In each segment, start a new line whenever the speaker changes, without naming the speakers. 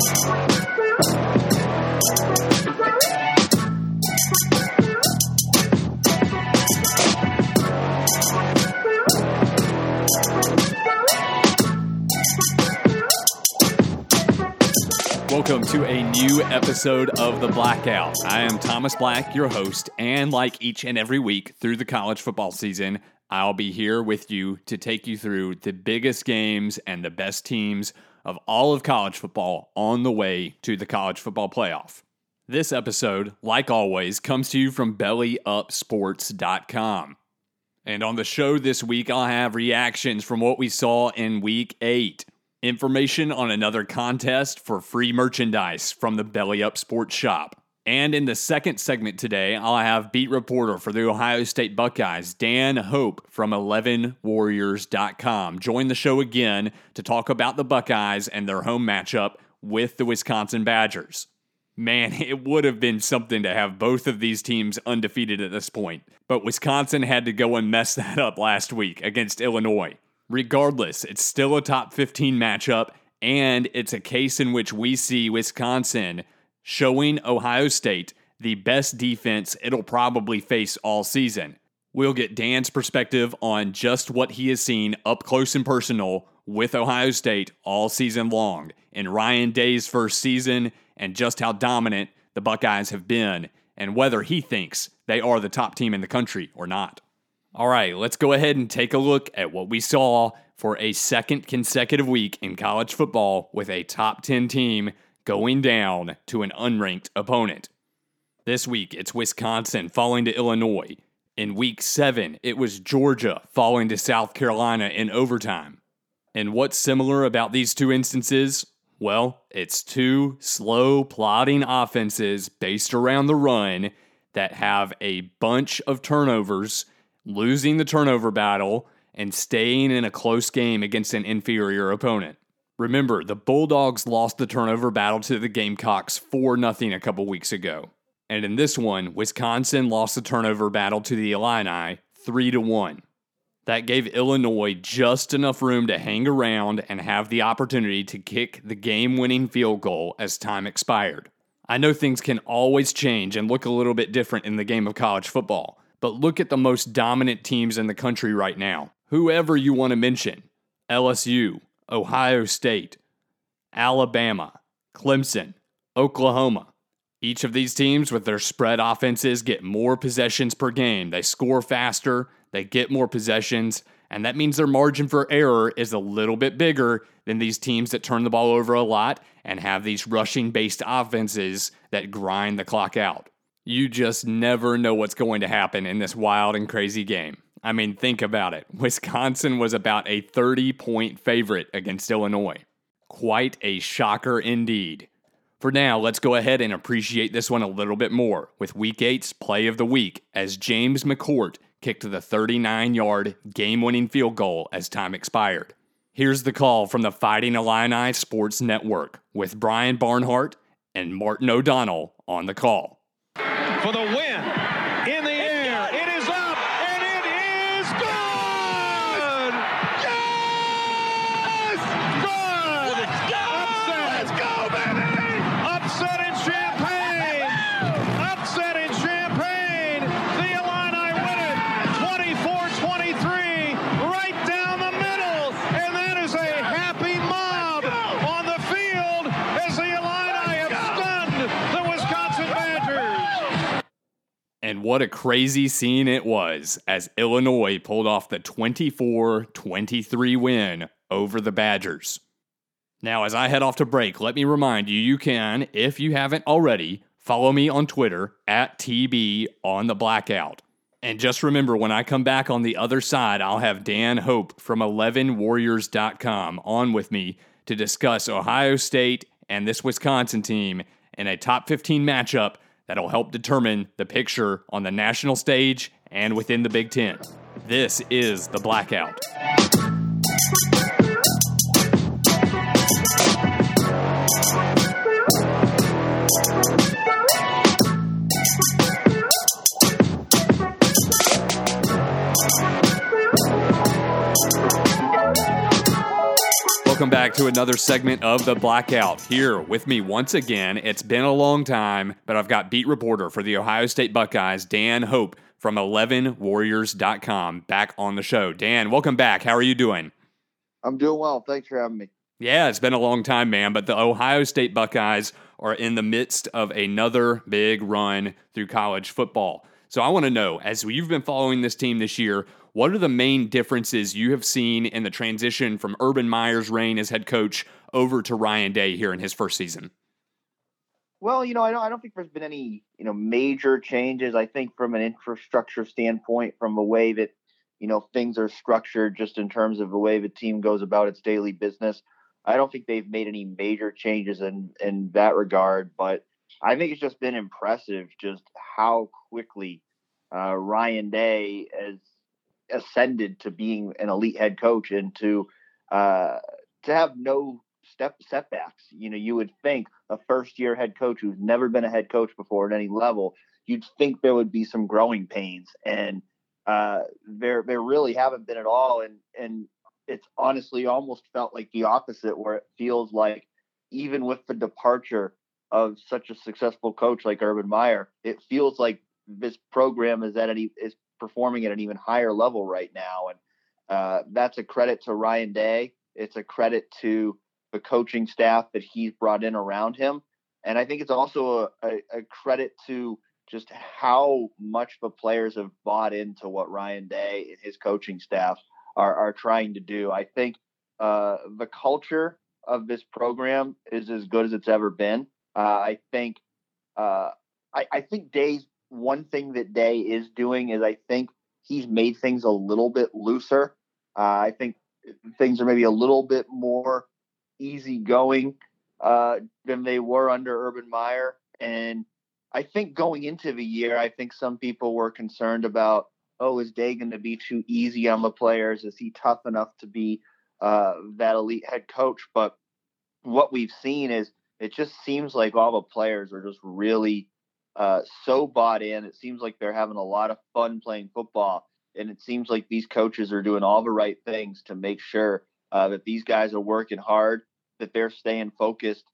Welcome to a new episode of The Blackout. I am Thomas Black, your host, and like each and every week through the college football season, I'll be here with you to take you through the biggest games and the best teams of all of college football on the way to the college football playoff. This episode, like always, comes to you from bellyupsports.com. And on the show this week, I'll have reactions from what we saw in week eight information on another contest for free merchandise from the Belly Up Sports Shop. And in the second segment today, I'll have beat reporter for the Ohio State Buckeyes, Dan Hope from 11warriors.com, join the show again to talk about the Buckeyes and their home matchup with the Wisconsin Badgers. Man, it would have been something to have both of these teams undefeated at this point, but Wisconsin had to go and mess that up last week against Illinois. Regardless, it's still a top 15 matchup, and it's a case in which we see Wisconsin showing Ohio State the best defense it'll probably face all season. We'll get Dan's perspective on just what he has seen up close and personal with Ohio State all season long in Ryan Day's first season and just how dominant the Buckeyes have been and whether he thinks they are the top team in the country or not. All right, let's go ahead and take a look at what we saw for a second consecutive week in college football with a top 10 team going down to an unranked opponent. This week, it's Wisconsin falling to Illinois. In week seven, it was Georgia falling to South Carolina in overtime. And what's similar about these two instances? Well, it's two slow, plodding offenses based around the run that have a bunch of turnovers losing the turnover battle, and staying in a close game against an inferior opponent. Remember, the Bulldogs lost the turnover battle to the Gamecocks 4 0 a couple weeks ago. And in this one, Wisconsin lost the turnover battle to the Illini 3 1. That gave Illinois just enough room to hang around and have the opportunity to kick the game winning field goal as time expired. I know things can always change and look a little bit different in the game of college football, but look at the most dominant teams in the country right now. Whoever you want to mention LSU, Ohio State, Alabama, Clemson, Oklahoma. Each of these teams, with their spread offenses, get more possessions per game. They score faster, they get more possessions, and that means their margin for error is a little bit bigger than these teams that turn the ball over a lot and have these rushing based offenses that grind the clock out. You just never know what's going to happen in this wild and crazy game. I mean, think about it. Wisconsin was about a 30 point favorite against Illinois. Quite a shocker indeed. For now, let's go ahead and appreciate this one a little bit more with Week 8's play of the week as James McCourt kicked the 39 yard game winning field goal as time expired. Here's the call from the Fighting Illini Sports Network with Brian Barnhart and Martin O'Donnell on the call
for the win. In the And
what a crazy scene it was as Illinois pulled off the 24 23 win over the Badgers. Now, as I head off to break, let me remind you you can, if you haven't already, follow me on Twitter at TB on the blackout. And just remember, when I come back on the other side, I'll have Dan Hope from 11warriors.com on with me to discuss Ohio State and this Wisconsin team in a top 15 matchup that'll help determine the picture on the national stage and within the Big Ten. This is the Blackout. Welcome back to another segment of The Blackout. Here with me once again, it's been a long time, but I've got beat reporter for the Ohio State Buckeyes, Dan Hope from 11warriors.com, back on the show. Dan, welcome back. How are you doing?
I'm doing well. Thanks for having me.
Yeah, it's been a long time, man, but the Ohio State Buckeyes are in the midst of another big run through college football. So I want to know, as you've been following this team this year, what are the main differences you have seen in the transition from Urban Meyer's reign as head coach over to Ryan Day here in his first season?
Well, you know, I don't, I don't think there's been any, you know, major changes. I think from an infrastructure standpoint, from the way that, you know, things are structured just in terms of the way the team goes about its daily business. I don't think they've made any major changes in in that regard, but I think it's just been impressive just how quickly uh, Ryan Day has ascended to being an elite head coach and to uh, to have no step setbacks. You know, you would think a first year head coach who's never been a head coach before at any level, you'd think there would be some growing pains, and uh, there there really haven't been at all. And and it's honestly almost felt like the opposite, where it feels like even with the departure of such a successful coach like Urban Meyer, it feels like this program is at any is performing at an even higher level right now, and uh, that's a credit to Ryan Day. It's a credit to the coaching staff that he's brought in around him, and I think it's also a, a, a credit to just how much the players have bought into what Ryan Day and his coaching staff are, are trying to do. I think uh, the culture of this program is as good as it's ever been. Uh, I think uh, I, I, think Day's one thing that Day is doing is I think he's made things a little bit looser. Uh, I think things are maybe a little bit more easygoing uh, than they were under Urban Meyer. And I think going into the year, I think some people were concerned about, oh, is Day going to be too easy on the players? Is he tough enough to be uh, that elite head coach? But what we've seen is it just seems like all the players are just really uh, so bought in. It seems like they're having a lot of fun playing football. And it seems like these coaches are doing all the right things to make sure uh, that these guys are working hard, that they're staying focused,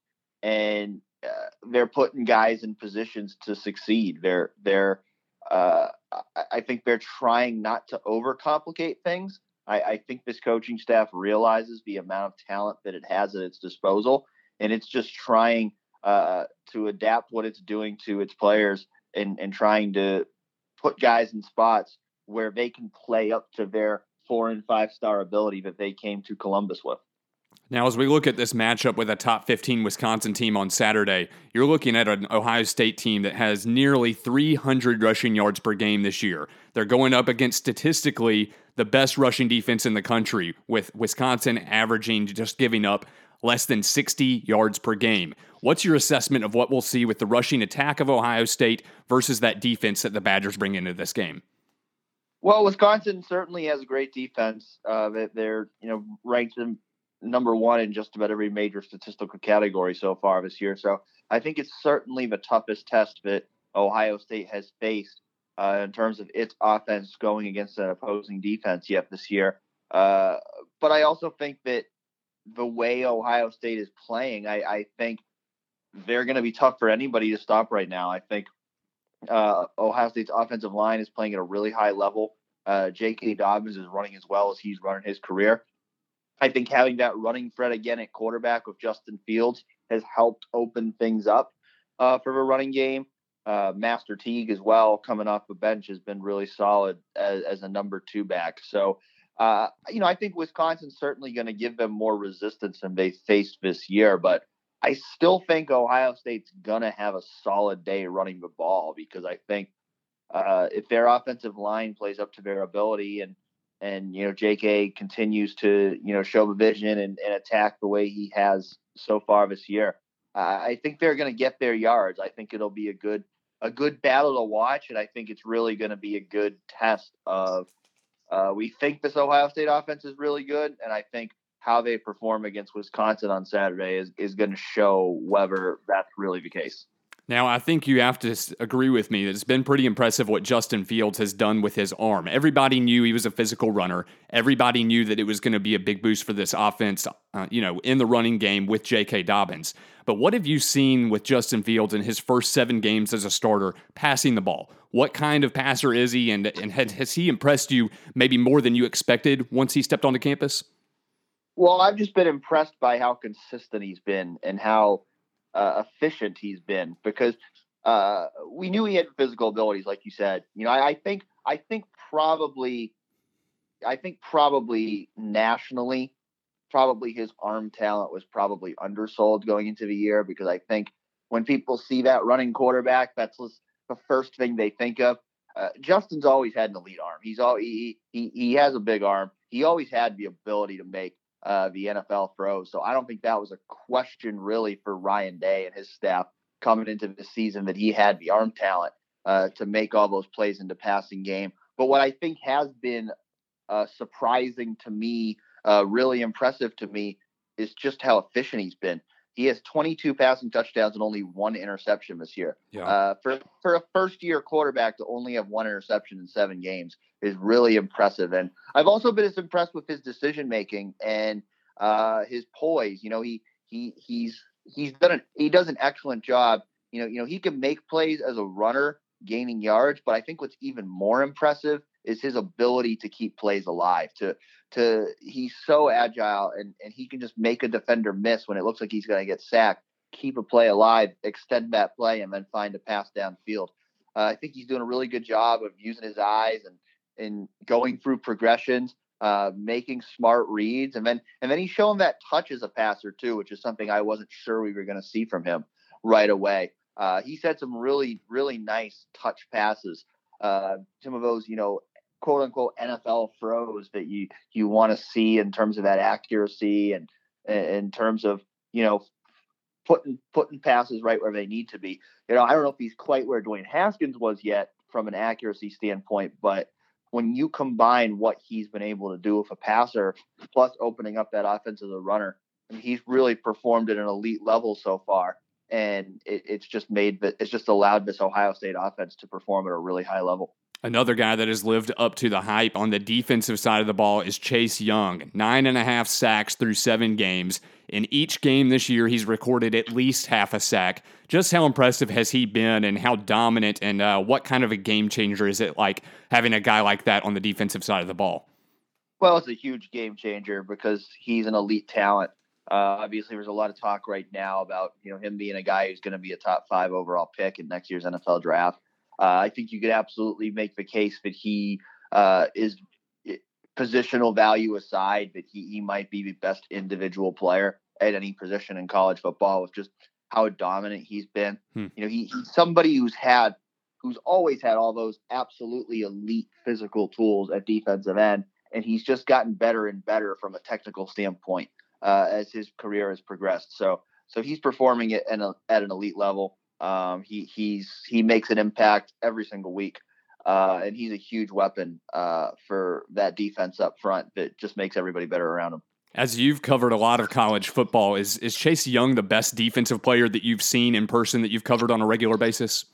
and uh, they're putting guys in positions to succeed. They're they're uh, I think they're trying not to overcomplicate things. I, I think this coaching staff realizes the amount of talent that it has at its disposal, and it's just trying uh, to adapt what it's doing to its players and, and trying to put guys in spots where they can play up to their four and five star ability that they came to Columbus with.
Now, as we look at this matchup with a top 15 Wisconsin team on Saturday, you're looking at an Ohio State team that has nearly 300 rushing yards per game this year. They're going up against statistically the best rushing defense in the country, with Wisconsin averaging just giving up less than 60 yards per game. What's your assessment of what we'll see with the rushing attack of Ohio State versus that defense that the Badgers bring into this game?
Well, Wisconsin certainly has a great defense. Uh, they're you know ranked number one in just about every major statistical category so far this year. So I think it's certainly the toughest test that Ohio State has faced uh, in terms of its offense going against an opposing defense yet this year. Uh, but I also think that the way Ohio State is playing, I, I think they're going to be tough for anybody to stop right now. I think uh, Ohio State's offensive line is playing at a really high level. Uh, J.K. Dobbins is running as well as he's running his career. I think having that running threat again at quarterback with Justin Fields has helped open things up uh, for the running game. Uh, Master Teague as well, coming off the bench, has been really solid as, as a number two back. So uh, you know, I think Wisconsin's certainly going to give them more resistance than they faced this year, but I still think Ohio State's going to have a solid day running the ball because I think uh, if their offensive line plays up to their ability and and you know J.K. continues to you know show the vision and, and attack the way he has so far this year, uh, I think they're going to get their yards. I think it'll be a good a good battle to watch, and I think it's really going to be a good test of uh, we think this Ohio State offense is really good, and I think how they perform against Wisconsin on Saturday is, is going to show whether that's really the case.
Now, I think you have to agree with me that it's been pretty impressive what Justin Fields has done with his arm. Everybody knew he was a physical runner. Everybody knew that it was going to be a big boost for this offense, uh, you know, in the running game with J.K. Dobbins. But what have you seen with Justin Fields in his first seven games as a starter passing the ball? What kind of passer is he, and, and has he impressed you maybe more than you expected once he stepped onto campus?
Well, I've just been impressed by how consistent he's been and how uh, efficient he's been because uh, we knew he had physical abilities, like you said. You know, I, I think I think probably I think probably nationally, probably his arm talent was probably undersold going into the year because I think when people see that running quarterback, that's the first thing they think of. Uh, Justin's always had an elite arm. He's all he, he he has a big arm. He always had the ability to make uh, the NFL throws. So I don't think that was a question really for Ryan Day and his staff coming into the season that he had the arm talent uh, to make all those plays into passing game. But what I think has been uh, surprising to me, uh, really impressive to me, is just how efficient he's been. He has 22 passing touchdowns and only one interception this year. Yeah. Uh, for for a first year quarterback to only have one interception in seven games is really impressive. And I've also been as impressed with his decision making and uh, his poise. You know, he he he's he's done an, he does an excellent job. You know, you know he can make plays as a runner, gaining yards. But I think what's even more impressive is his ability to keep plays alive. To to he's so agile and and he can just make a defender miss when it looks like he's going to get sacked, keep a play alive, extend that play, and then find a pass downfield. Uh, I think he's doing a really good job of using his eyes and and going through progressions, uh, making smart reads, and then and then he's showing that touch as a passer too, which is something I wasn't sure we were going to see from him right away. Uh, he's had some really really nice touch passes. Uh, some of those, you know, quote unquote NFL throws that you you want to see in terms of that accuracy and in terms of you know putting putting passes right where they need to be. You know, I don't know if he's quite where Dwayne Haskins was yet from an accuracy standpoint, but when you combine what he's been able to do with a passer plus opening up that offense as a runner, I mean, he's really performed at an elite level so far. And it, it's just made, it's just allowed this Ohio State offense to perform at a really high level.
Another guy that has lived up to the hype on the defensive side of the ball is Chase Young. Nine and a half sacks through seven games. In each game this year, he's recorded at least half a sack. Just how impressive has he been and how dominant and uh, what kind of a game changer is it like having a guy like that on the defensive side of the ball?
Well, it's a huge game changer because he's an elite talent. Uh, obviously, there's a lot of talk right now about you know him being a guy who's going to be a top five overall pick in next year's NFL draft. Uh, I think you could absolutely make the case that he uh, is positional value aside, that he, he might be the best individual player at any position in college football with just how dominant he's been. Hmm. You know, he, he's somebody who's had, who's always had all those absolutely elite physical tools at defensive end, and he's just gotten better and better from a technical standpoint uh, as his career has progressed. So, so he's performing at, a, at an elite level. Um, he he's he makes an impact every single week, uh, and he's a huge weapon uh, for that defense up front that just makes everybody better around him.
As you've covered a lot of college football, is is Chase Young the best defensive player that you've seen in person that you've covered on a regular basis?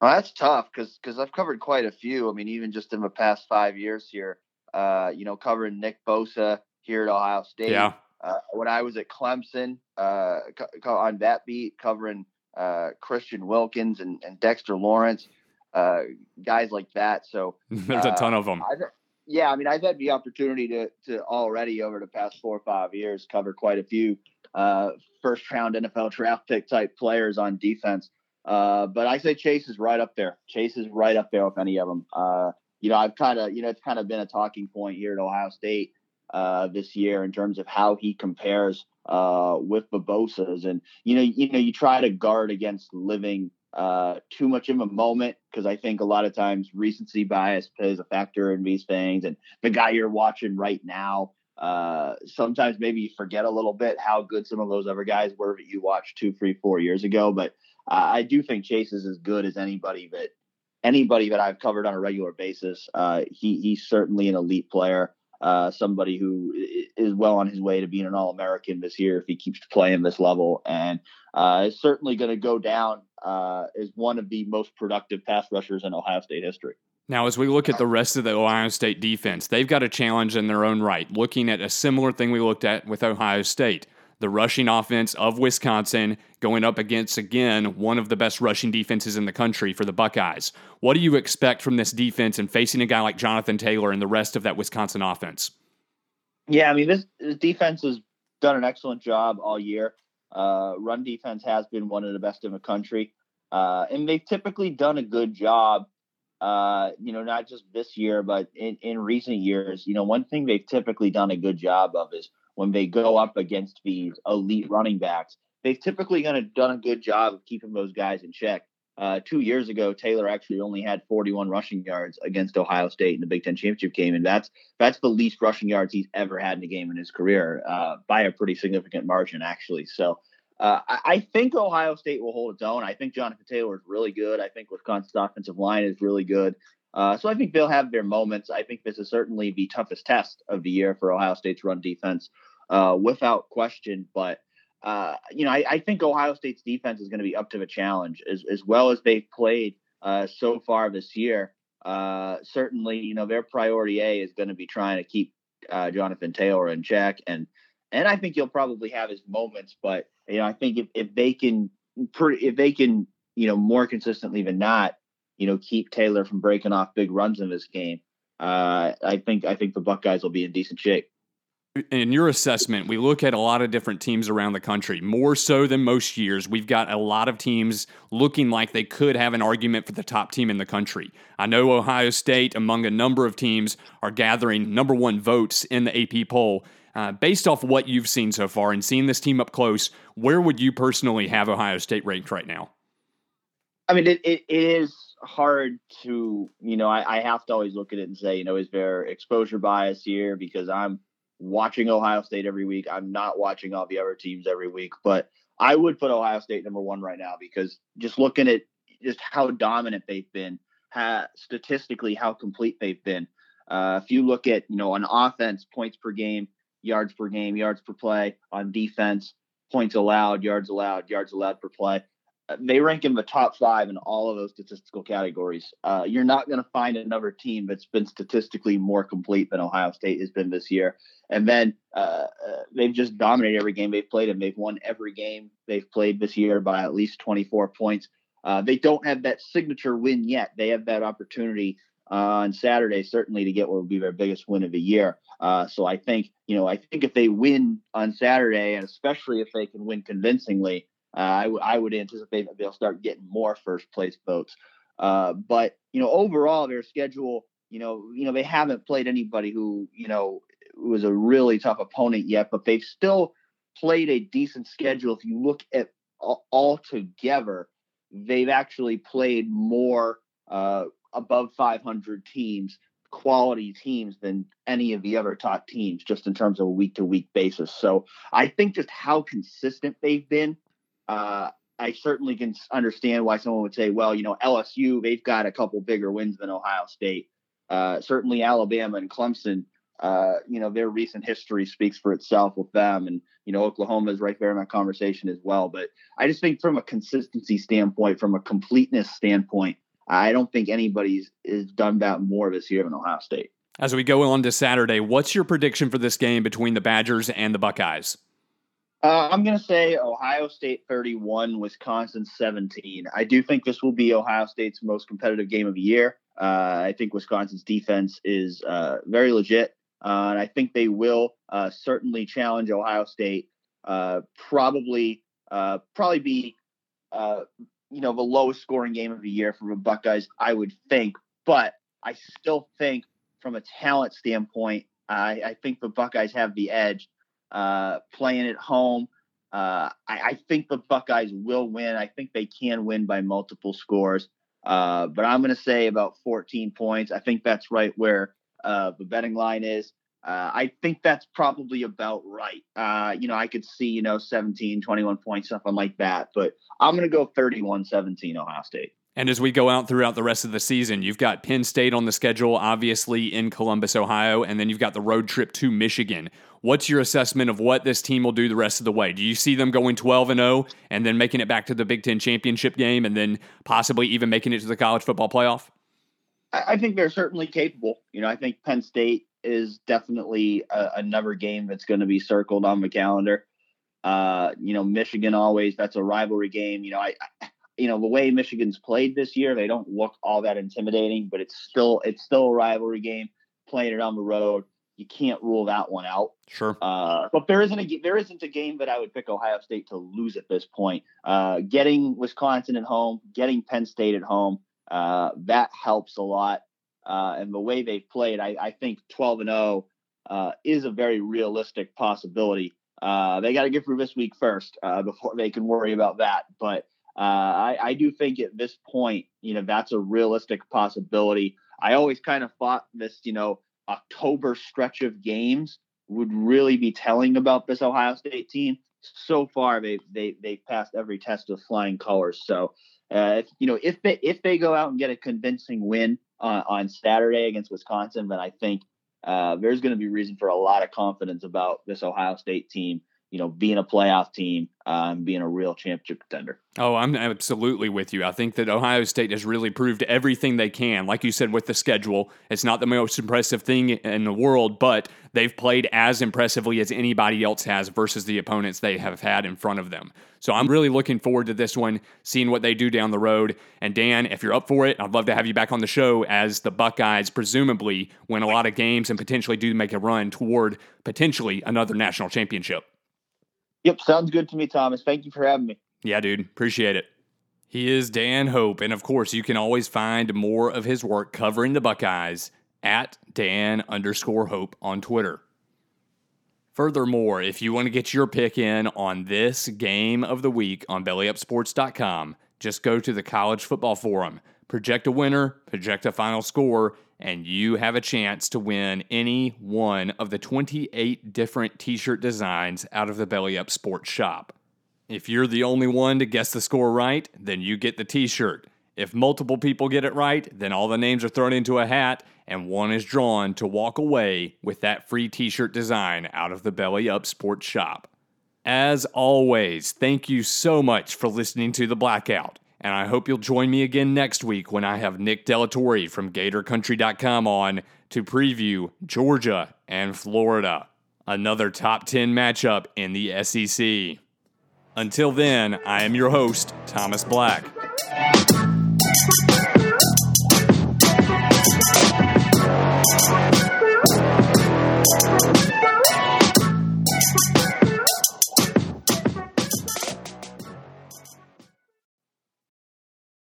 Well, that's tough because because I've covered quite a few. I mean, even just in the past five years here, uh, you know, covering Nick Bosa here at Ohio State.
Yeah.
Uh, when I was at Clemson, uh, co- on that beat, covering uh, Christian Wilkins and, and Dexter Lawrence, uh, guys like that. So
there's a uh, ton of them.
I've, yeah, I mean, I've had the opportunity to to already over the past four or five years cover quite a few uh, first round NFL draft pick type players on defense. Uh, but I say Chase is right up there. Chase is right up there with any of them. Uh, you know, I've kind of, you know, it's kind of been a talking point here at Ohio State uh, this year in terms of how he compares uh, with both Bosas. And, you know, you know, you try to guard against living uh, too much in a moment because I think a lot of times recency bias plays a factor in these things. And the guy you're watching right now, uh, sometimes maybe you forget a little bit how good some of those other guys were that you watched two, three, four years ago. But uh, I do think Chase is as good as anybody that anybody that I've covered on a regular basis. Uh, he he's certainly an elite player. Uh, somebody who is well on his way to being an All American this year if he keeps playing this level, and uh, is certainly going to go down uh, as one of the most productive pass rushers in Ohio State history.
Now, as we look at the rest of the Ohio State defense, they've got a challenge in their own right, looking at a similar thing we looked at with Ohio State. The rushing offense of Wisconsin going up against, again, one of the best rushing defenses in the country for the Buckeyes. What do you expect from this defense and facing a guy like Jonathan Taylor and the rest of that Wisconsin offense?
Yeah, I mean, this, this defense has done an excellent job all year. Uh, run defense has been one of the best in the country. Uh, and they've typically done a good job uh, you know, not just this year, but in, in recent years, you know, one thing they've typically done a good job of is when they go up against these elite running backs, they've typically gonna, done a good job of keeping those guys in check. Uh, two years ago, Taylor actually only had 41 rushing yards against Ohio State in the Big Ten championship game, and that's that's the least rushing yards he's ever had in a game in his career uh, by a pretty significant margin, actually. So uh, I, I, think Ohio State will hold its own. I think Jonathan Taylor is really good. I think Wisconsin's offensive line is really good. Uh, so I think they'll have their moments. I think this is certainly the toughest test of the year for Ohio State's run defense, uh, without question. But uh, you know, I, I, think Ohio State's defense is going to be up to the challenge as as well as they've played uh, so far this year. Uh, certainly, you know, their priority A is going to be trying to keep Jonathan Taylor in check, and and I think he'll probably have his moments, but you know, I think if, if they can, if they can, you know, more consistently than not, you know, keep Taylor from breaking off big runs in this game, uh, I think I think the Buckeyes will be in decent shape.
In your assessment, we look at a lot of different teams around the country, more so than most years. We've got a lot of teams looking like they could have an argument for the top team in the country. I know Ohio State, among a number of teams, are gathering number one votes in the AP poll. Uh, based off what you've seen so far and seeing this team up close, where would you personally have Ohio State ranked right now?
I mean, it, it, it is hard to, you know, I, I have to always look at it and say, you know, is there exposure bias here? Because I'm watching Ohio State every week. I'm not watching all the other teams every week, but I would put Ohio State number one right now because just looking at just how dominant they've been, how, statistically how complete they've been. Uh, if you look at you know on offense, points per game, yards per game, yards per play on defense, points allowed, yards allowed, yards allowed per play. Uh, they rank in the top five in all of those statistical categories. Uh, you're not going to find another team that's been statistically more complete than Ohio State has been this year. And then uh, uh they've just dominated every game they've played, and they've won every game they've played this year by at least 24 points. Uh, they don't have that signature win yet. They have that opportunity on Saturday, certainly to get what would be their biggest win of the year. Uh, so I think, you know, I think if they win on Saturday, and especially if they can win convincingly, uh, I, w- I would anticipate that they'll start getting more first place votes. Uh, but you know, overall, their schedule, you know, you know, they haven't played anybody who, you know, was a really tough opponent yet, but they've still played a decent schedule. If you look at all, together, they've actually played more uh, above 500 teams, quality teams than any of the other top teams, just in terms of a week to week basis. So I think just how consistent they've been. Uh, I certainly can understand why someone would say, well, you know, LSU, they've got a couple bigger wins than Ohio State. Uh, certainly Alabama and Clemson, uh, you know, their recent history speaks for itself with them. And, you know, Oklahoma is right there in that conversation as well. But I just think from a consistency standpoint, from a completeness standpoint, I don't think anybody's is done that more this year than Ohio State.
As we go on to Saturday, what's your prediction for this game between the Badgers and the Buckeyes?
Uh, I'm going to say Ohio State 31, Wisconsin 17. I do think this will be Ohio State's most competitive game of the year. Uh, I think Wisconsin's defense is uh, very legit, uh, and I think they will uh, certainly challenge Ohio State. Uh, probably, probably be you know, the lowest scoring game of the year for the Buckeyes, I would think. But I still think from a talent standpoint, I, I think the Buckeyes have the edge. Uh, playing at home, uh, I, I, think the Buckeyes will win. I think they can win by multiple scores. Uh, but I'm going to say about 14 points. I think that's right where uh, the betting line is. Uh, I think that's probably about right. Uh, you know, I could see, you know, 17, 21 points, something like that. But I'm going to go 31 17 Ohio State.
And as we go out throughout the rest of the season, you've got Penn State on the schedule, obviously in Columbus, Ohio, and then you've got the road trip to Michigan. What's your assessment of what this team will do the rest of the way? Do you see them going 12 and 0 and then making it back to the Big Ten championship game and then possibly even making it to the college football playoff?
I think they're certainly capable. You know, I think Penn State is definitely a, another game that's going to be circled on the calendar. Uh, you know, Michigan always that's a rivalry game. You know, I, I, you know the way Michigan's played this year, they don't look all that intimidating, but it's still it's still a rivalry game. Playing it on the road, you can't rule that one out.
Sure.
Uh, but there isn't a there isn't a game that I would pick Ohio State to lose at this point. Uh, getting Wisconsin at home, getting Penn State at home, uh, that helps a lot. Uh, and the way they've played, I, I think 12 and 0 uh, is a very realistic possibility. Uh, they got to get through this week first uh, before they can worry about that. But uh, I, I, do think at this point, you know, that's a realistic possibility. I always kind of thought this, you know, October stretch of games would really be telling about this Ohio State team. So far, they they they passed every test with flying colors. So, uh, if, you know, if they if they go out and get a convincing win on, on Saturday against Wisconsin, then I think uh, there's going to be reason for a lot of confidence about this Ohio State team. You know, being a playoff team, um, being a real championship contender.
Oh, I'm absolutely with you. I think that Ohio State has really proved everything they can. Like you said, with the schedule, it's not the most impressive thing in the world, but they've played as impressively as anybody else has versus the opponents they have had in front of them. So I'm really looking forward to this one, seeing what they do down the road. And Dan, if you're up for it, I'd love to have you back on the show as the Buckeyes presumably win a lot of games and potentially do make a run toward potentially another national championship.
Yep, sounds good to me, Thomas. Thank you for having me.
Yeah, dude, appreciate it. He is Dan Hope, and of course, you can always find more of his work covering the Buckeyes at Dan underscore Hope on Twitter. Furthermore, if you want to get your pick in on this game of the week on bellyupsports.com, just go to the College Football Forum, project a winner, project a final score, and you have a chance to win any one of the 28 different t shirt designs out of the Belly Up Sports shop. If you're the only one to guess the score right, then you get the t shirt. If multiple people get it right, then all the names are thrown into a hat and one is drawn to walk away with that free t shirt design out of the Belly Up Sports Shop. As always, thank you so much for listening to The Blackout, and I hope you'll join me again next week when I have Nick Delatorre from GatorCountry.com on to preview Georgia and Florida, another top 10 matchup in the SEC. Until then, I am your host, Thomas Black.